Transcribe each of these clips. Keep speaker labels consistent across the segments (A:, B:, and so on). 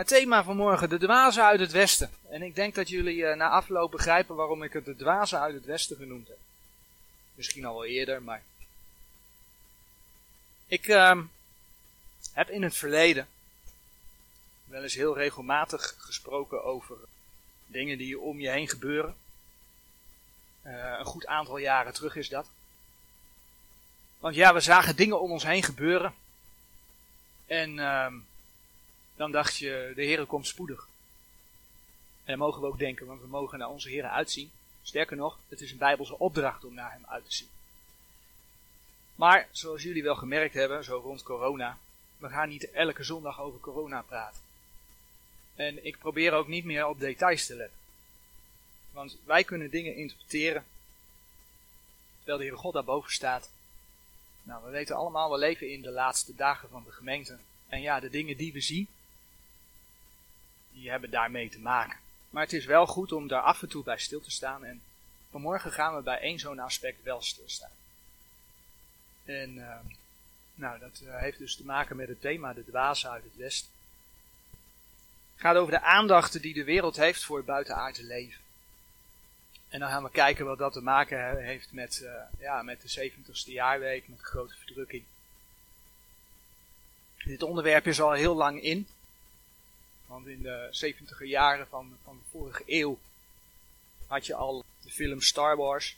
A: Het thema van morgen, de dwazen uit het westen. En ik denk dat jullie uh, na afloop begrijpen waarom ik het de dwazen uit het westen genoemd heb. Misschien al wel eerder, maar... Ik uh, heb in het verleden wel eens heel regelmatig gesproken over dingen die om je heen gebeuren. Uh, een goed aantal jaren terug is dat. Want ja, we zagen dingen om ons heen gebeuren. En uh, dan dacht je, de Heer komt spoedig. En dat mogen we ook denken, want we mogen naar onze Heer uitzien. Sterker nog, het is een Bijbelse opdracht om naar Hem uit te zien. Maar, zoals jullie wel gemerkt hebben, zo rond corona, we gaan niet elke zondag over corona praten. En ik probeer ook niet meer op details te letten. Want wij kunnen dingen interpreteren, terwijl de Heer God daarboven staat. Nou, we weten allemaal, we leven in de laatste dagen van de gemeente. En ja, de dingen die we zien, die hebben daarmee te maken. Maar het is wel goed om daar af en toe bij stil te staan. En vanmorgen gaan we bij één zo'n aspect wel stilstaan. En uh, nou, dat uh, heeft dus te maken met het thema de dwazen uit het westen. Het gaat over de aandacht die de wereld heeft voor het buitenaardse leven. En dan gaan we kijken wat dat te maken heeft met, uh, ja, met de 70ste jaarweek, met de grote verdrukking. Dit onderwerp is al heel lang in. Want in de 70 jaren van, van de vorige eeuw had je al de film Star Wars.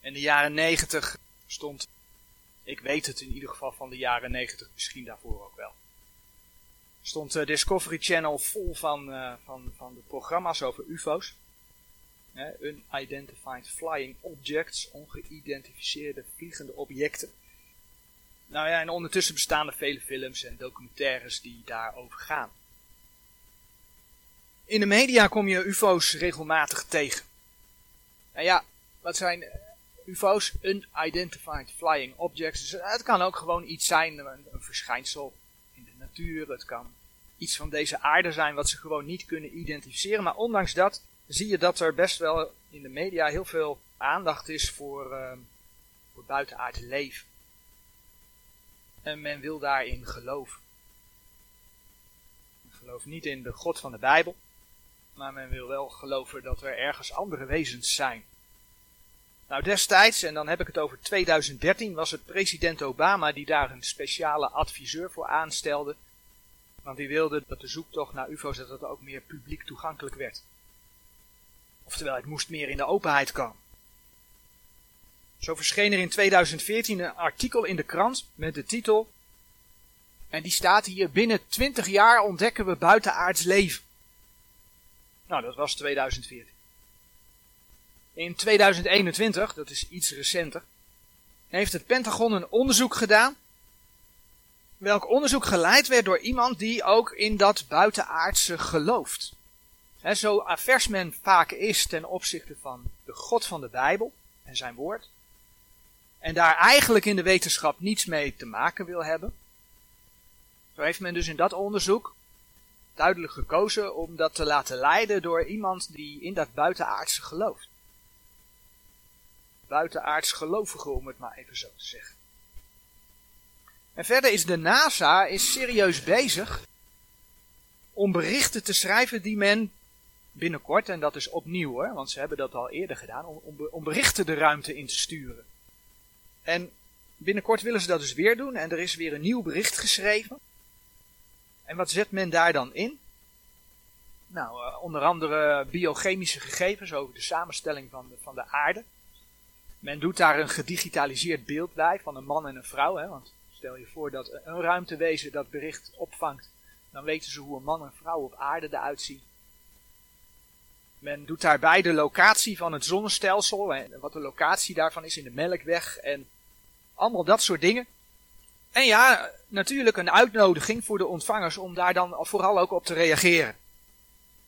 A: In de jaren 90 stond, ik weet het in ieder geval van de jaren 90, misschien daarvoor ook wel. Stond de Discovery Channel vol van, uh, van, van de programma's over UFO's. unidentified flying objects, ongeïdentificeerde vliegende objecten. Nou ja, en ondertussen bestaan er vele films en documentaires die daarover gaan. In de media kom je UFO's regelmatig tegen. Nou ja, wat zijn UFO's? Unidentified Flying Objects. Dus het kan ook gewoon iets zijn, een, verschijnsel in de natuur. Het kan iets van deze aarde zijn wat ze gewoon niet kunnen identificeren. Maar ondanks dat zie je dat er best wel in de media heel veel aandacht is voor, uh, voor buitenaards leven. En men wil daarin geloven. Men gelooft niet in de God van de Bijbel. Maar men wil wel geloven dat er ergens andere wezens zijn. Nou, destijds, en dan heb ik het over 2013, was het president Obama die daar een speciale adviseur voor aanstelde. Want die wilde dat de zoektocht naar UFO's dat ook meer publiek toegankelijk werd. Oftewel, het moest meer in de openheid komen. Zo verscheen er in 2014 een artikel in de krant met de titel. En die staat hier: Binnen 20 jaar ontdekken we buitenaards leven. Nou, dat was 2014. In 2021, dat is iets recenter, heeft het Pentagon een onderzoek gedaan. Welk onderzoek geleid werd door iemand die ook in dat buitenaardse gelooft. He, zo avers men vaak is ten opzichte van de God van de Bijbel en zijn woord. En daar eigenlijk in de wetenschap niets mee te maken wil hebben. Zo heeft men dus in dat onderzoek duidelijk gekozen om dat te laten leiden door iemand die in dat buitenaardse gelooft. Buitenaards gelovige, om het maar even zo te zeggen. En verder is de NASA is serieus bezig om berichten te schrijven die men binnenkort, en dat is opnieuw hoor, want ze hebben dat al eerder gedaan, om, om berichten de ruimte in te sturen. En binnenkort willen ze dat dus weer doen en er is weer een nieuw bericht geschreven. En wat zet men daar dan in? Nou, uh, onder andere biochemische gegevens over de samenstelling van de, van de aarde. Men doet daar een gedigitaliseerd beeld bij van een man en een vrouw. Hè, want stel je voor dat een ruimtewezen dat bericht opvangt. Dan weten ze hoe een man en vrouw op aarde eruit zien. Men doet daarbij de locatie van het zonnestelsel. En wat de locatie daarvan is in de Melkweg. En allemaal dat soort dingen. En ja, natuurlijk een uitnodiging voor de ontvangers om daar dan vooral ook op te reageren.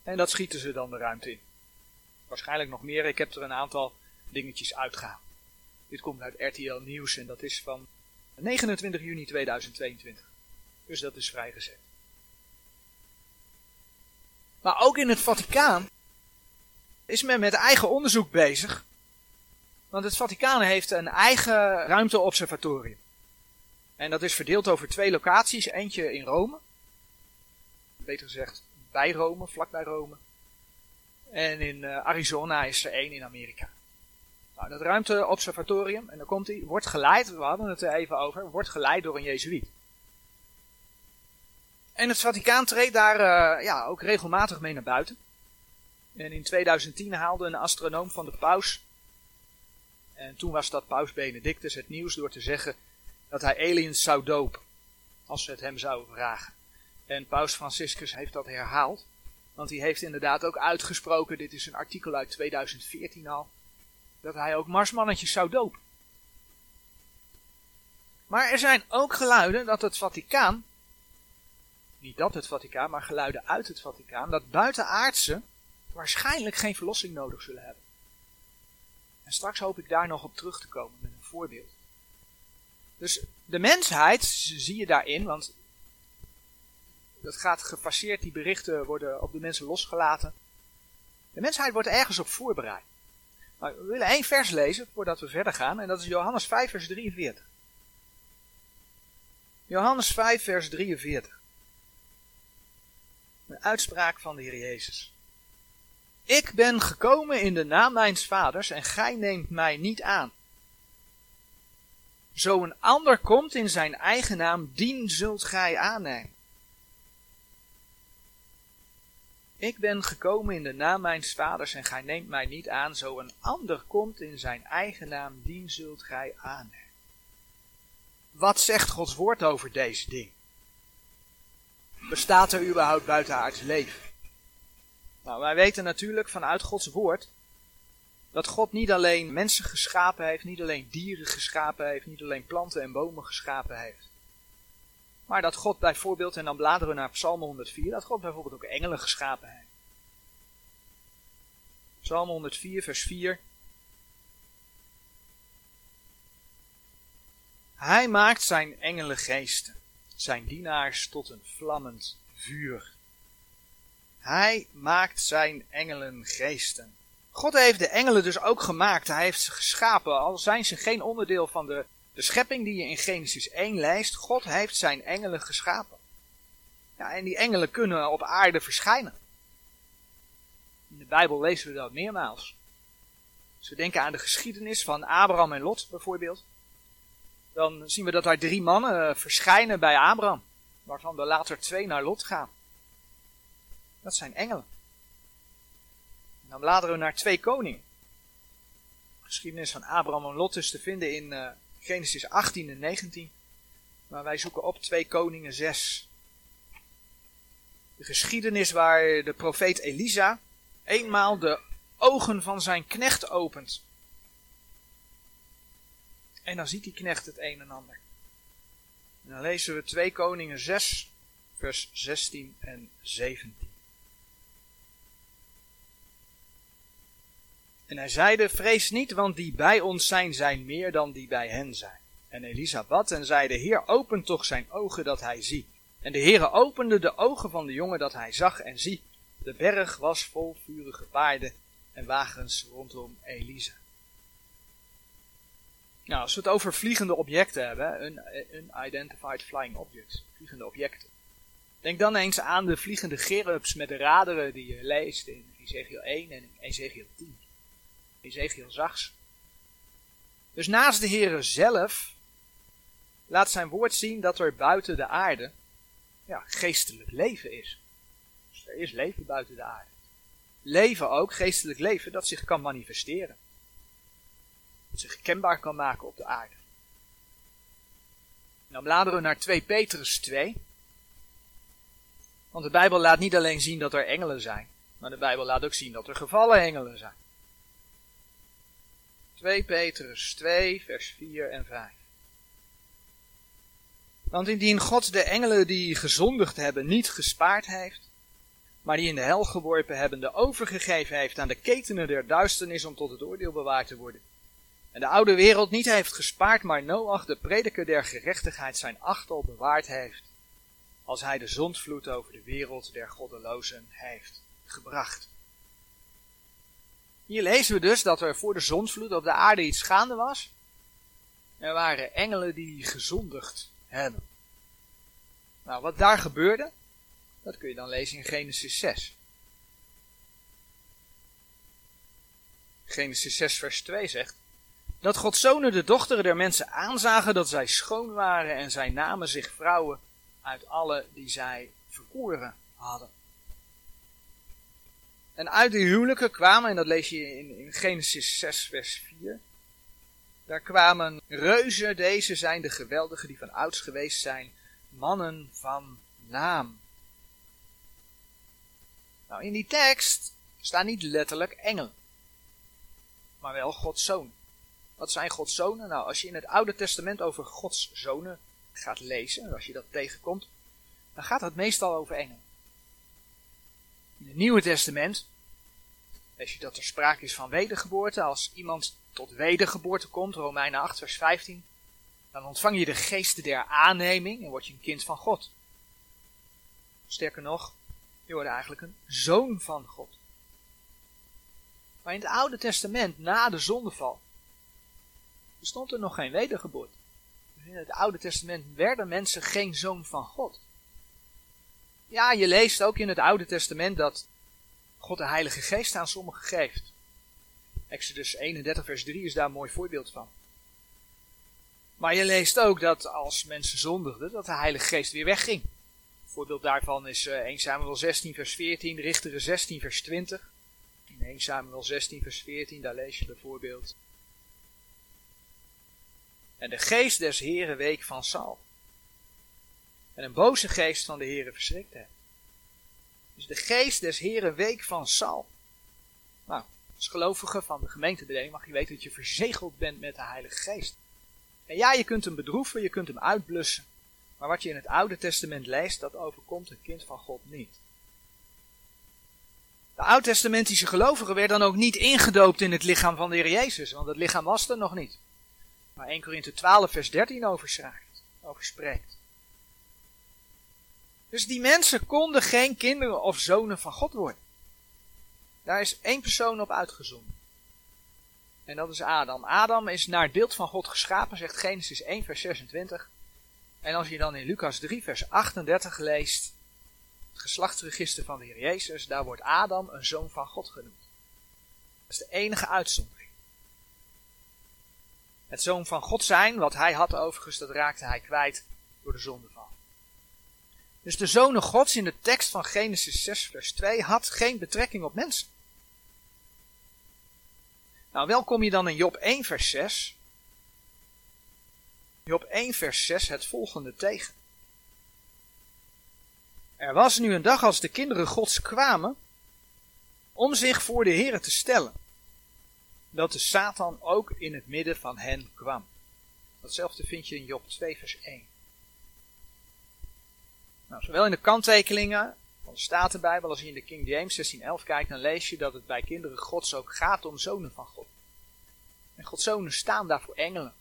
A: En dat schieten ze dan de ruimte in. Waarschijnlijk nog meer, ik heb er een aantal dingetjes uitgehaald. Dit komt uit RTL Nieuws en dat is van 29 juni 2022. Dus dat is vrijgezet. Maar ook in het Vaticaan is men met eigen onderzoek bezig. Want het Vaticaan heeft een eigen ruimteobservatorium. En dat is verdeeld over twee locaties. Eentje in Rome. beter gezegd bij Rome, vlakbij Rome. En in eh, Arizona is er één in Amerika. Nou, dat ruimteobservatorium, en dan komt hij, wordt geleid, we hadden het er even over, wordt geleid door een Jezuïet. En het Vaticaan treedt daar uh, ja, ook regelmatig mee naar buiten. En in 2010 haalde een astronoom van de paus, en toen was dat paus Benedictus, het nieuws door te zeggen dat hij aliens zou dopen, als ze het hem zouden vragen. En paus Franciscus heeft dat herhaald, want hij heeft inderdaad ook uitgesproken, dit is een artikel uit 2014 al, dat hij ook marsmannetjes zou dopen. Maar er zijn ook geluiden dat het Vaticaan, niet dat het Vaticaan, maar geluiden uit het Vaticaan, dat buitenaardse waarschijnlijk geen verlossing nodig zullen hebben. En straks hoop ik daar nog op terug te komen met een voorbeeld. Dus de mensheid zie je daarin, want dat gaat gefaseerd, die berichten worden op de mensen losgelaten. De mensheid wordt ergens op voorbereid. We willen één vers lezen voordat we verder gaan, en dat is Johannes 5, vers 43. Johannes 5, vers 43. Een uitspraak van de Heer Jezus. Ik ben gekomen in de naam mijns vaders en gij neemt mij niet aan. Zo een ander komt in zijn eigen naam, dien zult gij aannemen. Ik ben gekomen in de naam mijns vaders en gij neemt mij niet aan, zo een ander komt in zijn eigen naam, dien zult gij aannemen. Wat zegt Gods woord over deze ding? Bestaat er überhaupt buitenaards leven? Nou, wij weten natuurlijk vanuit Gods woord dat God niet alleen mensen geschapen heeft, niet alleen dieren geschapen heeft, niet alleen planten en bomen geschapen heeft. Maar dat God bijvoorbeeld, en dan bladeren we naar Psalm 104, dat God bijvoorbeeld ook engelen geschapen heeft. Psalm 104, vers 4. Hij maakt zijn engelengeesten, zijn dienaars tot een vlammend vuur. Hij maakt zijn engelengeesten. God heeft de engelen dus ook gemaakt. Hij heeft ze geschapen, al zijn ze geen onderdeel van de de schepping die je in Genesis 1 leest, God heeft zijn engelen geschapen. Ja, en die engelen kunnen op aarde verschijnen. In de Bijbel lezen we dat meermaals. Als we denken aan de geschiedenis van Abraham en Lot bijvoorbeeld, dan zien we dat daar drie mannen eh, verschijnen bij Abraham, waarvan er later twee naar Lot gaan. Dat zijn engelen. Dan bladeren we naar twee koningen. De geschiedenis van Abraham en Lot is te vinden in uh, Genesis 18 en 19. Maar wij zoeken op 2 Koningen 6. De geschiedenis waar de profeet Elisa eenmaal de ogen van zijn knecht opent. En dan ziet die knecht het een en ander. En dan lezen we 2 Koningen 6, vers 16 en 17. En hij zeide, vrees niet, want die bij ons zijn, zijn meer dan die bij hen zijn. En Elisa bad en zei, de Heer opent toch zijn ogen dat hij zie. En de Heer opende de ogen van de jongen dat hij zag en zie. De berg was vol vurige paarden en wagens rondom Elisa. Nou, als we het over vliegende objecten hebben, unidentified flying objects, vliegende objecten. Denk dan eens aan de vliegende gerubs met de raderen die je leest in Ezekiel 1 en Ezekiel 10. Ezekiel zag ze. Dus naast de Heere zelf laat zijn woord zien dat er buiten de aarde ja, geestelijk leven is. Dus er is leven buiten de aarde. Leven ook, geestelijk leven, dat zich kan manifesteren. Dat zich kenbaar kan maken op de aarde. dan bladeren we naar 2 Petrus 2. Want de Bijbel laat niet alleen zien dat er engelen zijn, maar de Bijbel laat ook zien dat er gevallen engelen zijn. 2 Petrus 2, vers 4 en 5. Want indien God de engelen die gezondigd hebben niet gespaard heeft, maar die in de hel geworpen hebben, de overgegeven heeft aan de ketenen der duisternis om tot het oordeel bewaard te worden, en de oude wereld niet heeft gespaard, maar Noach, de prediker der gerechtigheid, zijn achtel bewaard heeft, als hij de zondvloed over de wereld der goddelozen heeft gebracht. Hier lezen we dus dat er voor de zonsvloed op de aarde iets gaande was. Er waren engelen die gezondigd hebben. Nou, wat daar gebeurde, Dat kun je dan lezen in Genesis 6. Genesis 6 vers 2 zegt, dat Gods zonen de dochteren der mensen aanzagen dat zij schoon waren en zij namen zich vrouwen uit alle die zij verkoren hadden. En uit de huwelijken kwamen, en dat lees je in, in Genesis 6 vers 4, daar kwamen reuzen, deze zijn de geweldigen die van ouds geweest zijn, mannen van naam. Nou, in die tekst staan niet letterlijk engelen, maar wel Gods. Wat zijn Gods zonen? Nou, als je in het Oude Testament over Gods zonen gaat lezen, als je dat tegenkomt, dan gaat het meestal over engelen. In het Nieuwe Testament lees je dat er sprake is van wedergeboorte. Als iemand tot wedergeboorte komt, Romeinen 8, vers 15, dan ontvang je de geesten der aanneming en word je een kind van God. Sterker nog, je wordt eigenlijk een zoon van God. Maar in het Oude Testament, na de zondeval, bestond er nog geen wedergeboorte. Dus in het Oude Testament werden mensen geen zoon van God. Ja, je leest ook in het Oude Testament dat God de Heilige Geest aan sommigen geeft. Exodus 31, vers 3 is daar een mooi voorbeeld van. Maar je leest ook dat als mensen zondigden, dat de Heilige Geest weer wegging. Een voorbeeld daarvan is 1 eh, Samuel 16, vers 14, Richteren 16, vers 20. In 1 Samuel 16, vers 14, daar lees je bijvoorbeeld. En de geest des Heren week van Saul. En een boze geest van de Heren verschrikt hem. Dus de geest des Heren week van Saul. Nou, als gelovige van de gemeente mag je weten dat je verzegeld bent met de Heilige Geest. En ja, je kunt hem bedroeven, je kunt hem uitblussen. Maar wat je in het Oude Testament leest, dat overkomt een kind van God niet. De Oud-testamentische gelovigen werden dan ook niet ingedoopt in het lichaam van de Heer Jezus, want het lichaam was er nog niet. Maar 1 Korinthe 12 vers 13 over, over spreekt. Dus die mensen konden geen kinderen of zonen van God worden. Daar is één persoon op uitgezonden. En dat is Adam. Adam is naar het beeld van God geschapen, zegt Genesis 1, vers 26. En als je dan in Lucas 3, vers 38 leest, het geslachtsregister van de Heer Jezus, daar wordt Adam een zoon van God genoemd. Dat is de enige uitzondering. Het zoon van God zijn, wat hij had overigens, dat raakte hij kwijt door de zondeval. Dus de zonen Gods in de tekst van Genesis 6, vers 2 had geen betrekking op mensen. Nou, wel kom je dan in Job 1, vers 6. Job 1, vers 6 het volgende tegen. Er was nu een dag als de kinderen Gods kwamen om zich voor de Here te stellen, dat de Satan ook in het midden van hen kwam. Datzelfde vind je in Job 2, vers 1. Nou, zowel in de kanttekeningen van de Statenbijbel als in de King James 1611 kijkt, dan lees je dat het bij kinderen Gods ook gaat om zonen van God. En Gods zonen staan daar voor engelen.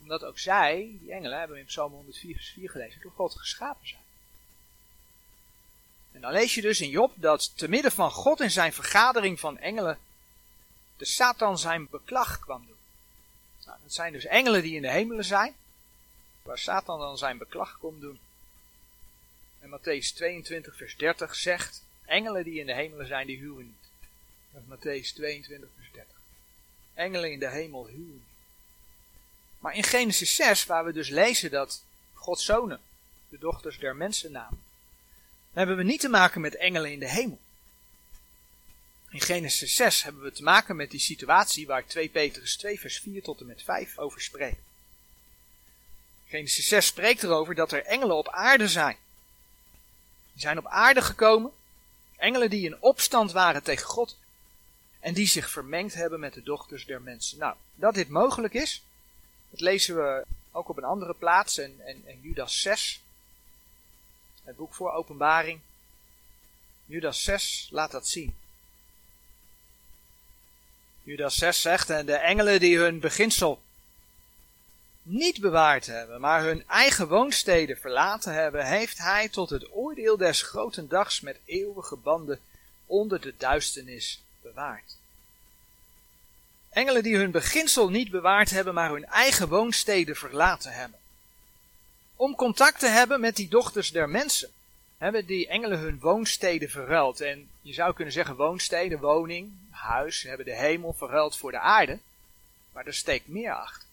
A: Omdat ook zij, die engelen, hebben we in Psalm 104 vers 4 gelezen, door God geschapen zijn. En dan lees je dus in Job dat te midden van God in zijn vergadering van engelen de Satan zijn beklag kwam doen. Nou, dat zijn dus engelen die in de hemelen zijn, waar Satan dan zijn beklag komt doen. En Matthäus 22, vers 30 zegt: Engelen die in de hemelen zijn, die huwen niet. Dat is Matthäus 22, vers 30. Engelen in de hemel huwen niet. Maar in Genesis 6, waar we dus lezen dat Gods zonen de dochters der mensen namen, hebben we niet te maken met engelen in de hemel. In Genesis 6 hebben we te maken met die situatie waar 2 Petrus 2 vers 4 tot en met 5 over spreekt. Genesis 6 spreekt erover dat er engelen op aarde zijn. Die zijn op aarde gekomen. Engelen die in opstand waren tegen God. En die zich vermengd hebben met de dochters der mensen. Nou, dat dit mogelijk is, dat lezen we ook op een andere plaats. En, en, Judas 6, het boek voor openbaring. Judas 6 laat dat zien. Judas 6 zegt, en de engelen die hun beginsel niet bewaard hebben, maar hun eigen woonsteden verlaten hebben, heeft hij tot het oordeel des groten dags met eeuwige banden onder de duisternis bewaard. Engelen die hun beginsel niet bewaard hebben, maar hun eigen woonsteden verlaten hebben. Om contact te hebben met die dochters der mensen. hebben die engelen hun woonsteden verruild. En je zou kunnen zeggen woonsteden, woning, huis, hebben de hemel verruild voor de aarde. Maar er steekt meer achter.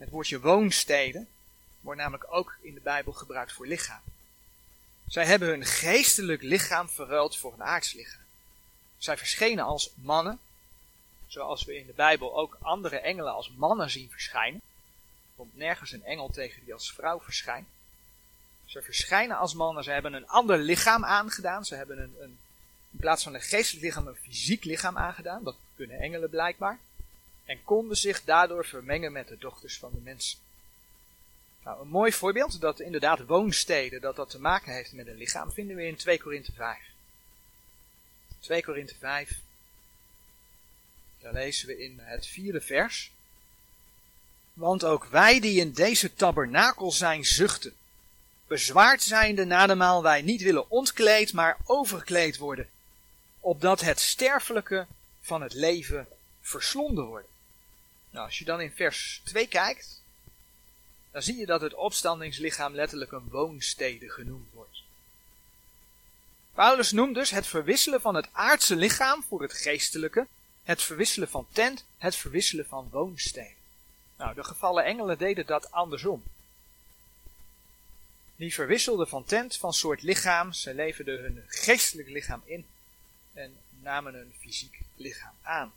A: Het woordje woonsteden wordt namelijk ook in de Bijbel gebruikt voor lichaam. Zij hebben hun geestelijk lichaam verruild voor een aardslichaam. Zij verschenen als mannen, zoals we in de Bijbel ook andere engelen als mannen zien verschijnen. Er komt nergens een engel tegen die als vrouw verschijnt. Ze verschijnen als mannen, ze hebben een ander lichaam aangedaan. Ze hebben een, een, in plaats van een geestelijk lichaam een fysiek lichaam aangedaan. Dat kunnen engelen blijkbaar. En konden zich daardoor vermengen met de dochters van de mensen. Nou, een mooi voorbeeld dat inderdaad woonsteden, dat dat te maken heeft met een lichaam, vinden we in 2 Korinthe 5. 2 Korinthe 5. Daar lezen we in het vierde vers. Want ook wij die in deze tabernakel zijn zuchten, bezwaard zijnde na de maal wij niet willen ontkleed, maar overkleed worden, opdat het sterfelijke van het leven verslonden wordt. Nou, als je dan in vers 2 kijkt, dan zie je dat het opstandingslichaam letterlijk een woonstede genoemd wordt. Paulus noemt dus het verwisselen van het aardse lichaam voor het geestelijke, het verwisselen van tent, het verwisselen van woonstede. Nou, de gevallen engelen deden dat andersom. Die verwisselden van tent, van soort lichaam, ze leverden hun geestelijk lichaam in en namen een fysiek lichaam aan.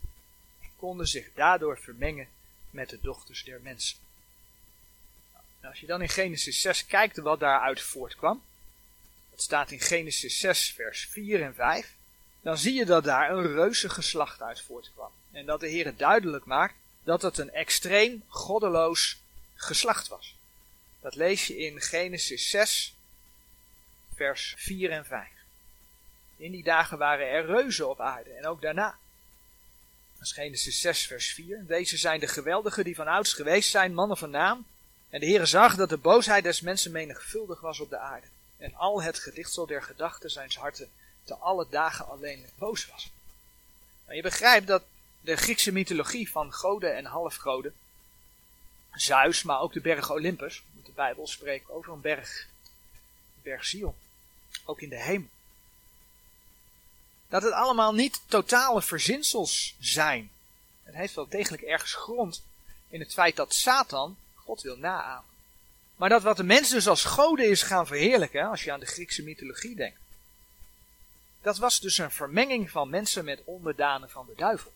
A: En konden zich daardoor vermengen met de dochters der mensen. Nou, als je dan in Genesis 6 kijkt wat daaruit voortkwam, dat staat in Genesis 6 vers 4 en 5, dan zie je dat daar een reuze geslacht uit voortkwam. En dat de Heer duidelijk maakt dat het een extreem goddeloos geslacht was. Dat lees je in Genesis 6, vers 4 en 5. In die dagen waren er reuzen op aarde en ook daarna. Is Genesis 6, vers 4. Deze zijn de geweldigen die van ouds geweest zijn, mannen van naam. En de Heere zag dat de boosheid des mensen menigvuldig was op de aarde. En al het gedichtsel der gedachten zijn harten te alle dagen alleen boos was. Nou, je begrijpt dat de Griekse mythologie van goden en halfgoden, Zeus, maar ook de berg Olympus, de Bijbel spreekt over een berg, berg Zion, ook in de hemel. Dat het allemaal niet totale verzinsels zijn. Het heeft wel degelijk ergens grond in het feit dat Satan God wil naamen. Maar dat wat de mens dus als goden is gaan verheerlijken, als je aan de Griekse mythologie denkt, dat was dus een vermenging van mensen met onderdanen van de duivel.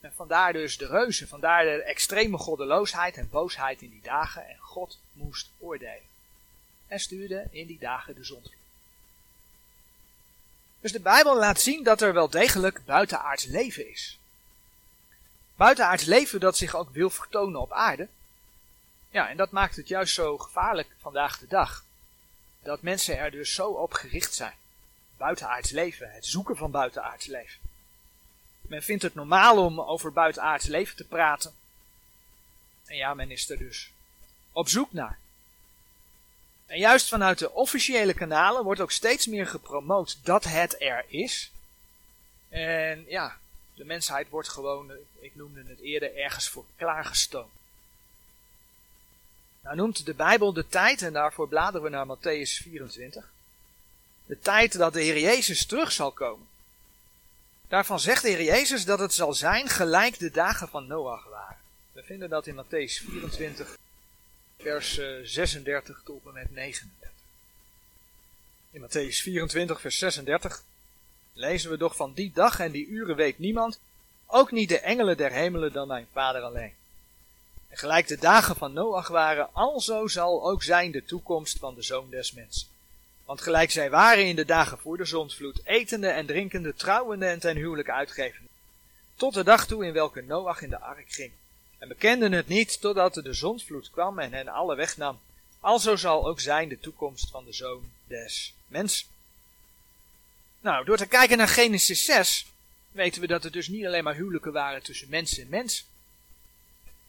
A: En vandaar dus de reuzen, vandaar de extreme goddeloosheid en boosheid in die dagen en God moest oordelen. En stuurde in die dagen de zon. Dus de Bijbel laat zien dat er wel degelijk buitenaards leven is. Buitenaards leven dat zich ook wil vertonen op aarde, ja, en dat maakt het juist zo gevaarlijk vandaag de dag. Dat mensen er dus zo op gericht zijn. Buitenaards leven, het zoeken van buitenaards leven. Men vindt het normaal om over buitenaards leven te praten. En ja, men is er dus op zoek naar. En juist vanuit de officiële kanalen wordt ook steeds meer gepromoot dat het er is. En ja, de mensheid wordt gewoon, ik noemde het eerder, ergens voor klaargestoomd. Nou noemt de Bijbel de tijd, en daarvoor bladeren we naar Matthäus 24, de tijd dat de Heer Jezus terug zal komen. Daarvan zegt de Heer Jezus dat het zal zijn gelijk de dagen van Noach waren. We vinden dat in Matthäus 24, vers 36 eh, tot en met 39. In Matthäus 24, vers 36 lezen we toch van die dag en die uren weet niemand, ook niet de engelen der hemelen dan mijn Vader alleen. En gelijk de dagen van Noach waren, alzo zal ook zijn de toekomst van de zoon des mensen. Want gelijk zij waren in de dagen voor de zondvloed, etende en drinkende, trouwende en ten huwelijk uitgevende. Tot de dag toe in welke Noach in de ark ging. En bekenden het niet totdat de zondvloed kwam en hen alle wegnam. Alzo zal ook zijn de toekomst van de zoon des mensen. Nou, door te kijken naar Genesis 6, weten we dat het dus niet alleen maar huwelijken waren tussen mens en mens.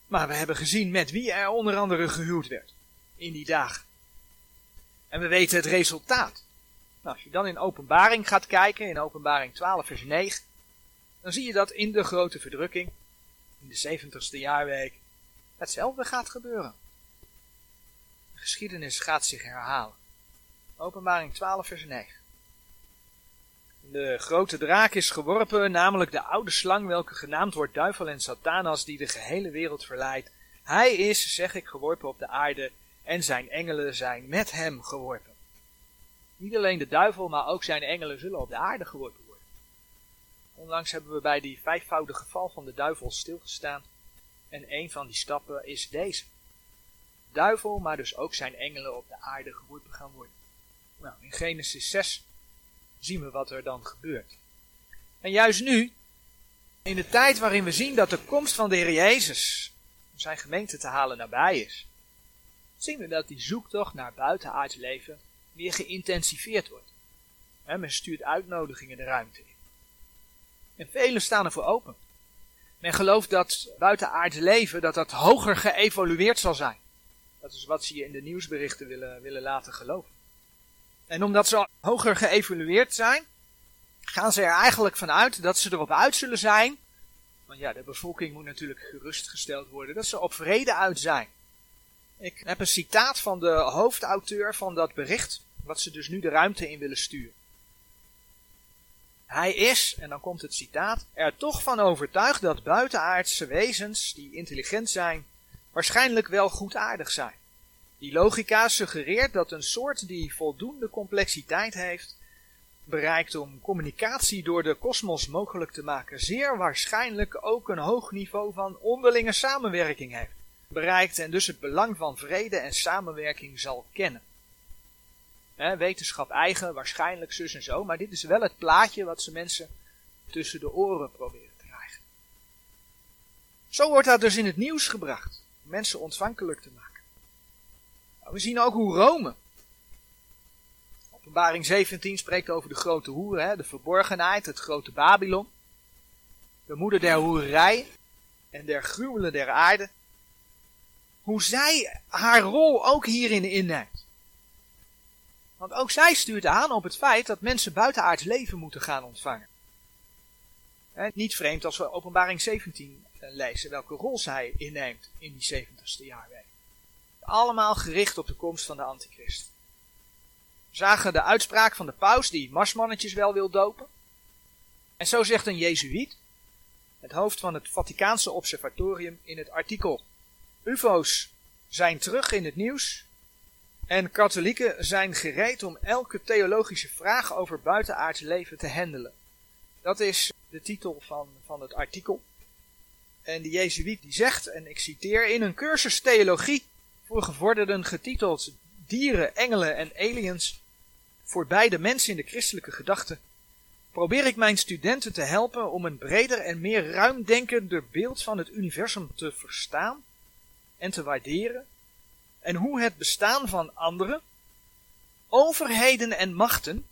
A: Maar we hebben gezien met wie er onder andere gehuwd werd in die dagen. En we weten het resultaat. Nou, als je dan in openbaring gaat kijken, in openbaring 12 vers 9, dan zie je dat in de grote verdrukking, in de 70ste jaarweek, hetzelfde gaat gebeuren. De geschiedenis gaat zich herhalen. Openbaring 12, vers 9. De grote draak is geworpen, namelijk de oude slang, welke genaamd wordt duivel en satanas, die de gehele wereld verleidt. Hij is, zeg ik, geworpen op de aarde en zijn engelen zijn met hem geworpen. Niet alleen de duivel, maar ook zijn engelen zullen op de aarde geworpen. Onlangs hebben we bij die vijfvoudige val van de duivel stilgestaan. En een van die stappen is deze. Duivel, maar dus ook zijn engelen op de aarde geworpen gaan worden. Nou, in Genesis 6 zien we wat er dan gebeurt. En juist nu, in de tijd waarin we zien dat de komst van de Heer Jezus om zijn gemeente te halen nabij is, zien we dat die zoektocht naar buitenaards leven weer geïntensiveerd wordt. men stuurt uitnodigingen de ruimte in. En velen staan ervoor open. Men gelooft dat buitenaards leven, dat dat hoger geëvolueerd zal zijn. Dat is wat ze je in de nieuwsberichten willen, willen laten geloven. En omdat ze hoger geëvolueerd zijn, gaan ze er eigenlijk vanuit dat ze erop uit zullen zijn. Want ja, de bevolking moet natuurlijk gerustgesteld worden, dat ze op vrede uit zijn. Ik heb een citaat van de hoofdauteur van dat bericht, wat ze dus nu de ruimte in willen sturen. Hij is, en dan komt het citaat, er toch van overtuigd dat buitenaardse wezens die intelligent zijn, waarschijnlijk wel goedaardig zijn. Die logica suggereert dat een soort die voldoende complexiteit heeft, bereikt om communicatie door de kosmos mogelijk te maken, zeer waarschijnlijk ook een hoog niveau van onderlinge samenwerking heeft bereikt en dus het belang van vrede en samenwerking zal kennen. Wetenschap eigen, waarschijnlijk zus en zo, maar dit is wel het plaatje wat ze mensen tussen de oren proberen te krijgen. Zo wordt dat dus in het nieuws gebracht, om mensen ontvankelijk te maken. Nou, we zien ook hoe Rome. Openbaring 17 spreekt over de grote hoeren, de verborgenheid, het grote Babylon. De moeder der hoerij en der gruwelen der aarde hoe zij haar rol ook hierin inneemt. Want ook zij stuurt aan op het feit dat mensen buitenaards leven moeten gaan ontvangen. niet vreemd als we openbaring 17 eh, lezen welke rol zij inneemt in die 70ste jaarweek. Allemaal gericht op de komst van de antichrist. We zagen de uitspraak van de paus die marsmannetjes wel wil dopen. En zo zegt een jezuïet, het hoofd van het Vaticaanse observatorium in het artikel UFO's zijn terug in het nieuws en katholieken zijn gereed om elke theologische vraag over buitenaards leven te handelen. Dat is de titel van, van het artikel. En de Jezuïet die zegt, en ik citeer, in een cursus theologie voor gevorderden getiteld Dieren, Engelen en Aliens voor beide mensen in de christelijke gedachte, probeer ik mijn studenten te helpen om een breder en meer ruimdenkender beeld van het universum te verstaan en te waarderen en hoe het bestaan van anderen, overheden en machten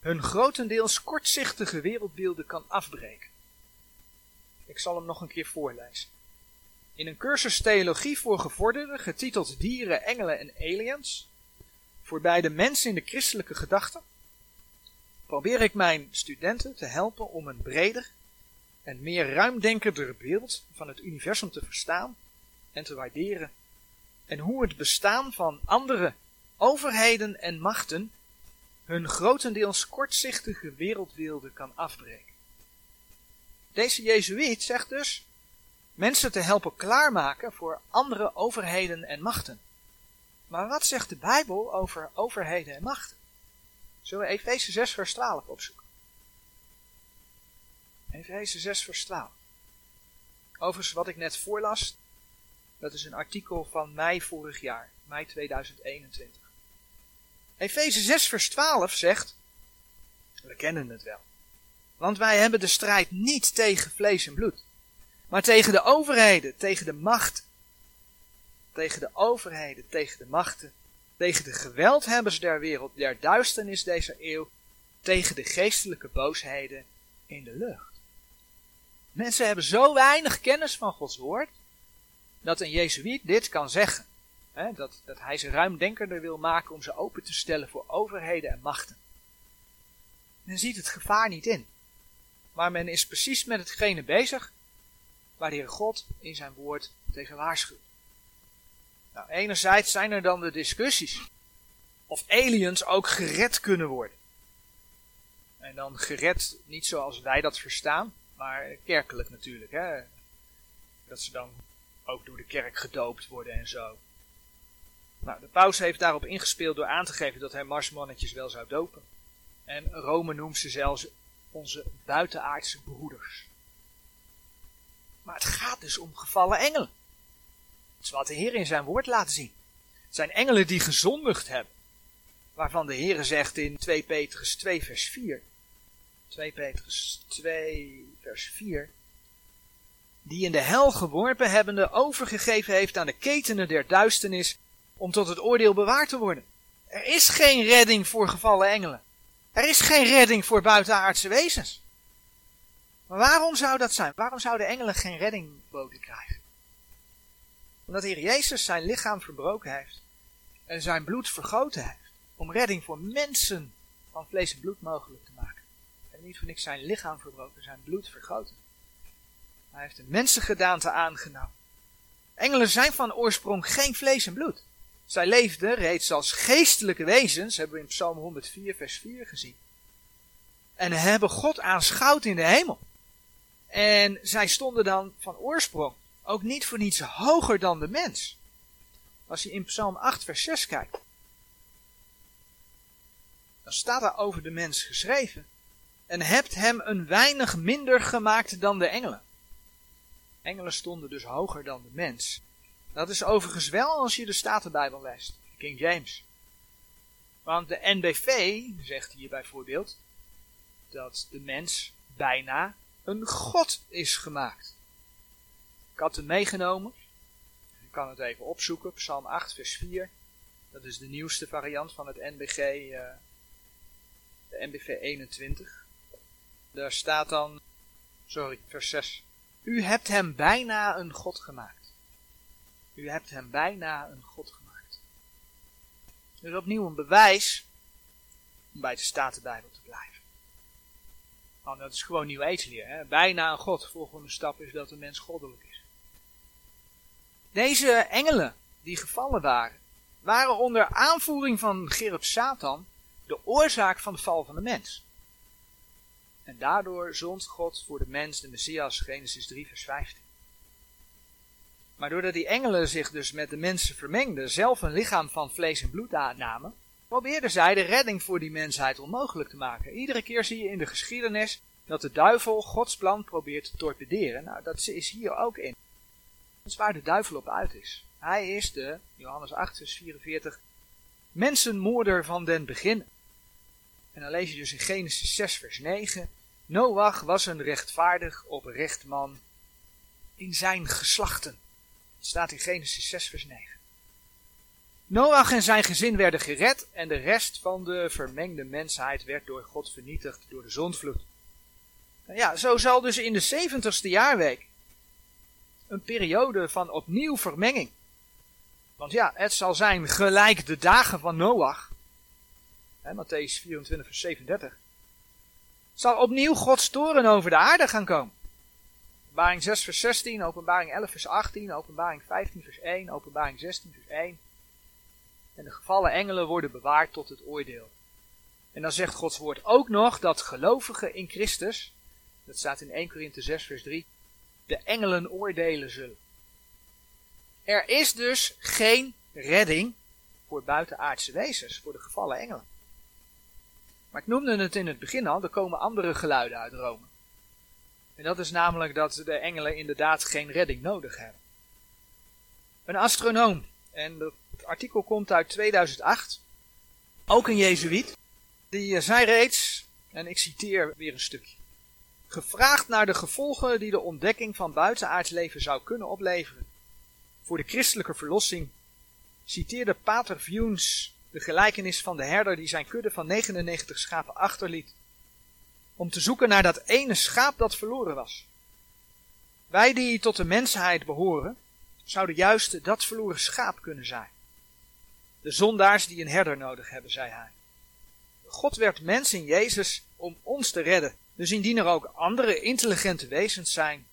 A: hun grotendeels kortzichtige wereldbeelden kan afbreken. Ik zal hem nog een keer voorlezen. In een cursus theologie voor gevorderden, getiteld Dieren, Engelen en Aliens, voor beide mensen in de christelijke gedachte, probeer ik mijn studenten te helpen om een breder en meer ruimdenkerder beeld van het universum te verstaan en te waarderen en hoe het bestaan van andere overheden en machten hun grotendeels kortzichtige wereldbeelden kan afbreken. Deze Jezuïet zegt dus mensen te helpen klaarmaken voor andere overheden en machten. Maar wat zegt de Bijbel over overheden en machten? Zullen we Efeze 6 vers 12 opzoeken? Efeze 6 vers 12. Overigens wat ik net voorlas, dat is een artikel van mei vorig jaar, mei 2021. Efeze 6 vers 12 zegt, we kennen het wel. Want wij hebben de strijd niet tegen vlees en bloed, maar tegen de overheden, tegen de macht, tegen de overheden, tegen de machten, tegen de geweldhebbers der wereld, der duisternis deze eeuw, tegen de geestelijke boosheden in de lucht. Mensen hebben zo weinig kennis van Gods woord, dat een Jezuïet dit kan zeggen. Hè, dat, dat hij ze ruimdenkerder wil maken om ze open te stellen voor overheden en machten. Men ziet het gevaar niet in. Maar men is precies met hetgene bezig waar de Heer God in zijn woord tegen waarschuwt. Nou, enerzijds zijn er dan de discussies of aliens ook gered kunnen worden. En dan gered niet zoals wij dat verstaan, maar kerkelijk natuurlijk. Hè? Dat ze dan ook door de kerk gedoopt worden en zo. Nou, de paus heeft daarop ingespeeld door aan te geven dat hij marsmannetjes wel zou dopen. En Rome noemt ze zelfs onze buitenaardse broeders. Maar het gaat dus om gevallen engelen. Dat is wat de Heer in zijn woord laat zien. Het zijn engelen die gezondigd hebben. Waarvan de Heer zegt in 2 Petrus 2 vers 4. 2 Petrus 2 vers 4. Die in de hel geworpen hebbende overgegeven heeft aan de ketenen der duisternis om tot het oordeel bewaard te worden. Er is geen redding voor gevallen engelen. Er is geen redding voor buitenaardse wezens. Maar waarom zou dat zijn? Waarom zouden engelen geen redding boden krijgen? Omdat de Heer Jezus zijn lichaam verbroken heeft en zijn bloed vergoten heeft om redding voor mensen van vlees en bloed mogelijk te maken. En niet voor niks zijn lichaam verbroken, zijn bloed vergoten. Hij heeft een mensengedaante aangenomen. Engelen zijn van oorsprong geen vlees en bloed. Zij leefden reeds als geestelijke wezens, hebben we in Psalm 104, vers 4 gezien. En hebben God aanschouwd in de hemel. En zij stonden dan van oorsprong ook niet voor niets hoger dan de mens. Als je in Psalm 8, vers 6 kijkt, dan staat daar over de mens geschreven. En hebt hem een weinig minder gemaakt dan de engelen. Engelen stonden dus hoger dan de mens. Dat is overigens wel als je de Statenbijbel leest, King James. Want de NBV zegt hier bijvoorbeeld dat de mens bijna een god is gemaakt. Ik had hem meegenomen. Je kan het even opzoeken. Psalm 8, vers 4. Dat is de nieuwste variant van het NBG, eh, de NBV 21. Daar staat dan, sorry, vers 6. U hebt hem bijna een god gemaakt. U hebt hem bijna een God gemaakt. Dus opnieuw een bewijs om bij de Statenbijbel te blijven. Nou, dat is gewoon nieuw eetsleer. Hè? Bijna een God. Volgende stap is dat de mens goddelijk is. Deze engelen die gevallen waren, waren onder aanvoering van Gerub Satan de oorzaak van de val van de mens. En daardoor zond God voor de mens de Messias, Genesis 3, vers 15. Maar doordat die engelen zich dus met de mensen vermengden, zelf een lichaam van vlees en bloed aannamen, probeerden zij de redding voor die mensheid onmogelijk te maken. Iedere keer zie je in de geschiedenis dat de duivel Gods plan probeert te torpederen. Nou, dat is hier ook in. Dat is waar de duivel op uit is. Hij is de, Johannes 8, vers 44, mensenmoorder van den begin. En dan lees je dus in Genesis 6, vers 9. Noach was een rechtvaardig oprecht man in zijn geslachten staat in Genesis 6, vers 9. Noach en zijn gezin werden gered en de rest van de vermengde mensheid werd door God vernietigd door de zondvloed. Nou ja, zo zal dus in de 70ste jaarweek een periode van opnieuw vermenging. Want ja, het zal zijn gelijk de dagen van Noach. Matthäus 24, vers 37. Zal opnieuw Gods toren over de aarde gaan komen. Openbaring 6 vers 16, openbaring 11 vers 18, openbaring 15 vers 1, openbaring 16 vers 1. En de gevallen engelen worden bewaard tot het oordeel. En dan zegt Gods woord ook nog dat gelovigen in Christus, dat staat in 1 Korinthe 6 vers 3, de engelen oordelen zullen. Er is dus geen redding voor buitenaardse wezens, voor de gevallen engelen. Maar ik noemde het in het begin al, er komen andere geluiden uit Rome. En dat is namelijk dat de engelen inderdaad geen redding nodig hebben. Een astronoom, en het artikel komt uit 2008, ook een Jezuïet, die zei reeds, en ik citeer weer een stukje. Gevraagd naar de gevolgen die de ontdekking van buitenaards leven zou kunnen opleveren voor de christelijke verlossing, citeerde Pater Vuens de gelijkenis van de herder die zijn kudde van 99 schapen achterliet om te zoeken naar dat ene schaap dat verloren was. Wij die tot de mensheid behoren, zouden juist dat verloren schaap kunnen zijn. De zondaars die een herder nodig hebben, zei hij. God werd mens in Jezus om ons te redden. Dus indien er ook andere intelligente wezens zijn,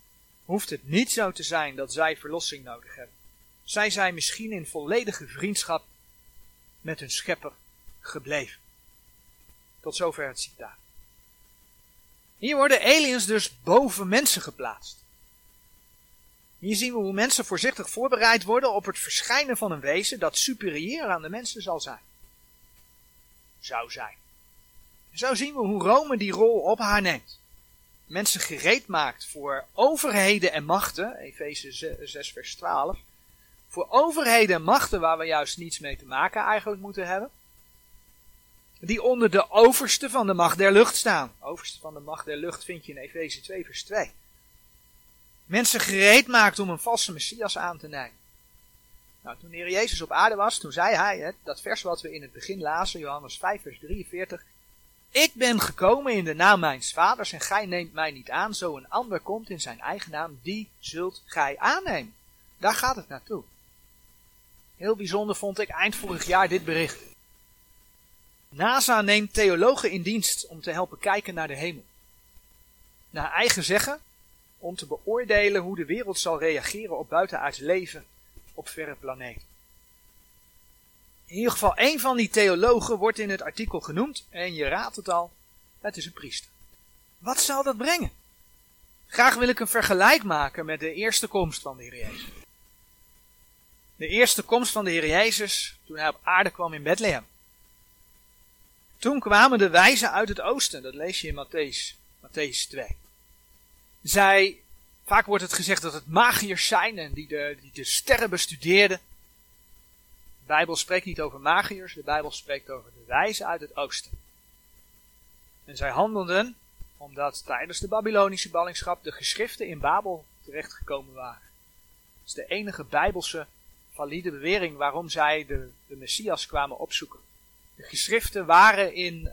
A: hoeft het niet zo te zijn dat zij verlossing nodig hebben. Zij zijn misschien in volledige vriendschap met hun schepper gebleven. Tot zover het citaat. Hier worden aliens dus boven mensen geplaatst. Hier zien we hoe mensen voorzichtig voorbereid worden op het verschijnen van een wezen dat superieur aan de mensen zal zijn. Zou zijn. Zo zien we hoe Rome die rol op haar neemt. Mensen gereed maakt voor overheden en machten, Efeze 6 vers 12. Voor overheden en machten waar we juist niets mee te maken eigenlijk moeten hebben. Die onder de overste van de macht der lucht staan. Overste van de macht der lucht vind je in Efeze 2 vers 2 mensen gereed maakt om een valse Messias aan te nemen. Nou, toen Heer Jezus op aarde was, toen zei hij, hè, dat vers wat we in het begin lazen, Johannes 5 vers 43, Ik ben gekomen in de naam mijns vaders en gij neemt mij niet aan, zo een ander komt in zijn eigen naam, die zult gij aannemen. Daar gaat het naartoe. Heel bijzonder vond ik eind vorig jaar dit bericht. NASA neemt theologen in dienst om te helpen kijken naar de hemel. Naar eigen zeggen om te beoordelen hoe de wereld zal reageren op buitenaards leven op verre planeten. In ieder geval, een van die theologen wordt in het artikel genoemd, en je raadt het al, het is een priester. Wat zal dat brengen? Graag wil ik een vergelijk maken met de eerste komst van de Heer Jezus. De eerste komst van de Heer Jezus toen hij op aarde kwam in Bethlehem. Toen kwamen de wijzen uit het oosten, dat lees je in Matthäus, Matthäus 2. Zij, vaak wordt het gezegd dat het magiërs zijn en die de, die de sterren bestudeerden. De Bijbel spreekt niet over magiërs, de Bijbel spreekt over de wijzen uit het oosten. En zij handelden omdat tijdens de Babylonische ballingschap de geschriften in Babel terechtgekomen waren. Dat is de enige bijbelse valide bewering waarom zij de, de Messias kwamen opzoeken. De geschriften waren in,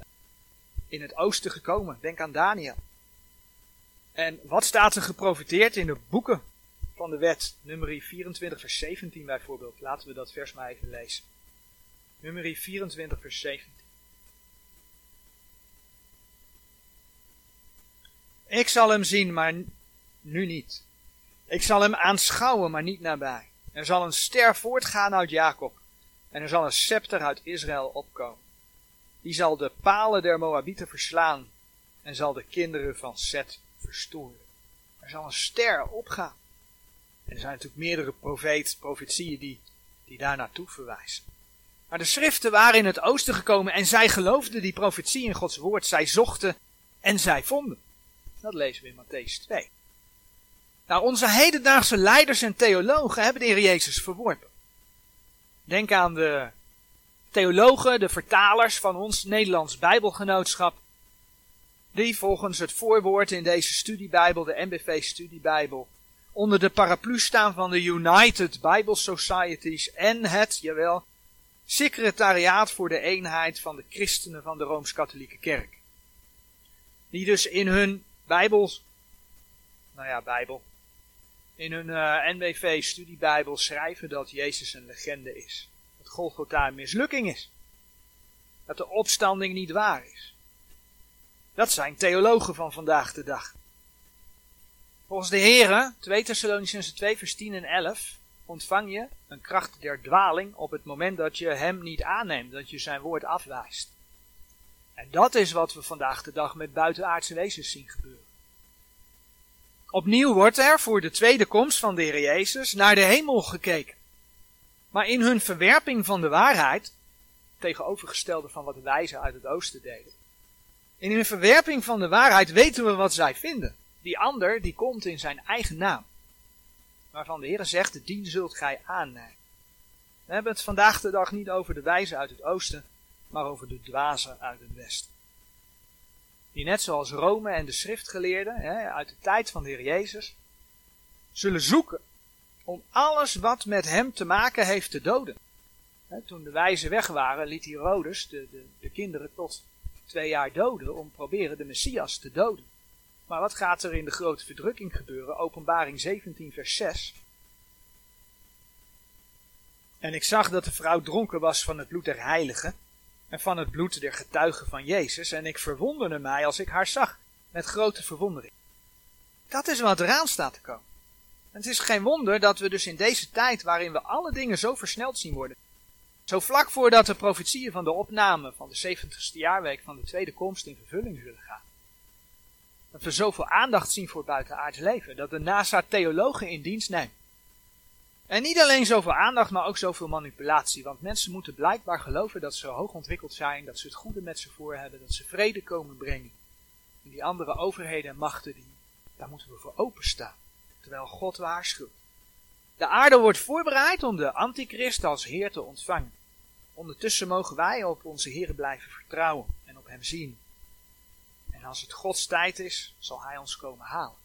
A: in het oosten gekomen. Denk aan Daniel. En wat staat er geprofiteerd in de boeken van de wet? Nummer 24 vers 17 bijvoorbeeld. Laten we dat vers maar even lezen. Nummer 24 vers 17. Ik zal hem zien, maar nu niet. Ik zal hem aanschouwen, maar niet nabij. Er zal een ster voortgaan uit Jacob. En er zal een scepter uit Israël opkomen. Die zal de palen der Moabieten verslaan. En zal de kinderen van Seth verstoren. Er zal een ster opgaan. En er zijn natuurlijk meerdere profeet, profetieën die, die daar naartoe verwijzen. Maar de schriften waren in het oosten gekomen en zij geloofden die profetie in Gods woord. Zij zochten en zij vonden. Dat lezen we in Matthäus 2. Nou, onze hedendaagse leiders en theologen hebben de Heer Jezus verworpen. Denk aan de theologen, de vertalers van ons Nederlands Bijbelgenootschap, die volgens het voorwoord in deze studiebijbel, de MBV studiebijbel, onder de paraplu staan van de United Bible Societies en het, jawel, secretariaat voor de eenheid van de christenen van de Rooms-Katholieke Kerk. Die dus in hun Bijbels, nou ja, Bijbel, in hun uh, eh, NBV studiebijbel schrijven dat Jezus een legende is. Dat Golgotha een mislukking is. Dat de opstanding niet waar is. Dat zijn theologen van vandaag de dag. Volgens de heren, 2 Thessalonicense 2 vers 10 en 11, ontvang je een kracht der dwaling op het moment dat je hem niet aanneemt, dat je zijn woord afwijst. En dat is wat we vandaag de dag met buitenaardse wezens zien gebeuren. Opnieuw wordt er voor de tweede komst van de Heer Jezus naar de hemel gekeken. Maar in hun verwerping van de waarheid, tegenovergestelde van wat de wijzen uit het oosten deden, in hun verwerping van de waarheid weten we wat zij vinden. Die ander, die komt in zijn eigen naam. Waarvan de Heer zegt, dien zult gij aannemen. We hebben het vandaag de dag niet over de wijzen uit het oosten, maar over de dwazen uit het westen. Die net zoals Rome en de schriftgeleerden hè, uit de tijd van de Heer Jezus, zullen zoeken om alles wat met hem te maken heeft te doden. toen de wijzen weg waren, liet Herodes de, de, de kinderen tot twee jaar doden om proberen de Messias te doden. Maar wat gaat er in de grote verdrukking gebeuren? Openbaring 17, vers 6. En ik zag dat de vrouw dronken was van het bloed der heiligen en van het bloed der getuigen van Jezus. En ik verwonderde mij als ik haar zag, met grote verwondering. Dat is wat eraan staat te komen. En het is geen wonder dat we dus in deze tijd, waarin we alle dingen zo versneld zien worden, Zo vlak voordat de profetieën van de opname van de 70ste jaarweek van de tweede komst in vervulling zullen gaan. Dat we zoveel aandacht zien voor buitenaards leven, dat de NASA theologen in dienst neemt. En niet alleen zoveel aandacht, maar ook zoveel manipulatie. Want mensen moeten blijkbaar geloven dat ze hoog ontwikkeld zijn, dat ze het goede met ze voor hebben, dat ze vrede komen brengen. En die andere overheden en machten, die, daar moeten we voor openstaan. Terwijl God waarschuwt. De aarde wordt voorbereid om de antichrist als Heer te ontvangen. Ondertussen mogen wij op onze Heer blijven vertrouwen en op Hem zien. En als het Gods tijd is, zal Hij ons komen halen.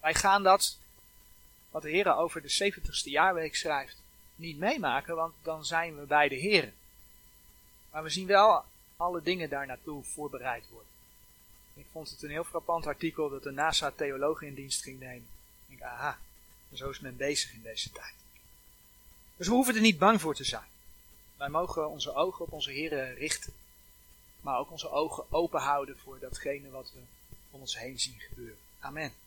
A: Wij gaan dat, wat de Heer over de 70ste jaarweek schrijft, niet meemaken, want dan zijn we bij de Heer. Maar we zien wel alle dingen daar naartoe voorbereid worden. Ik vond het een heel frappant artikel dat de NASA theologen in dienst ging nemen. Ik denk, aha, zo is men bezig in deze tijd. Dus we hoeven er niet bang voor te zijn. Wij mogen onze ogen op onze Heer richten. Maar ook onze ogen open houden voor datgene wat we om ons heen zien gebeuren. Amen.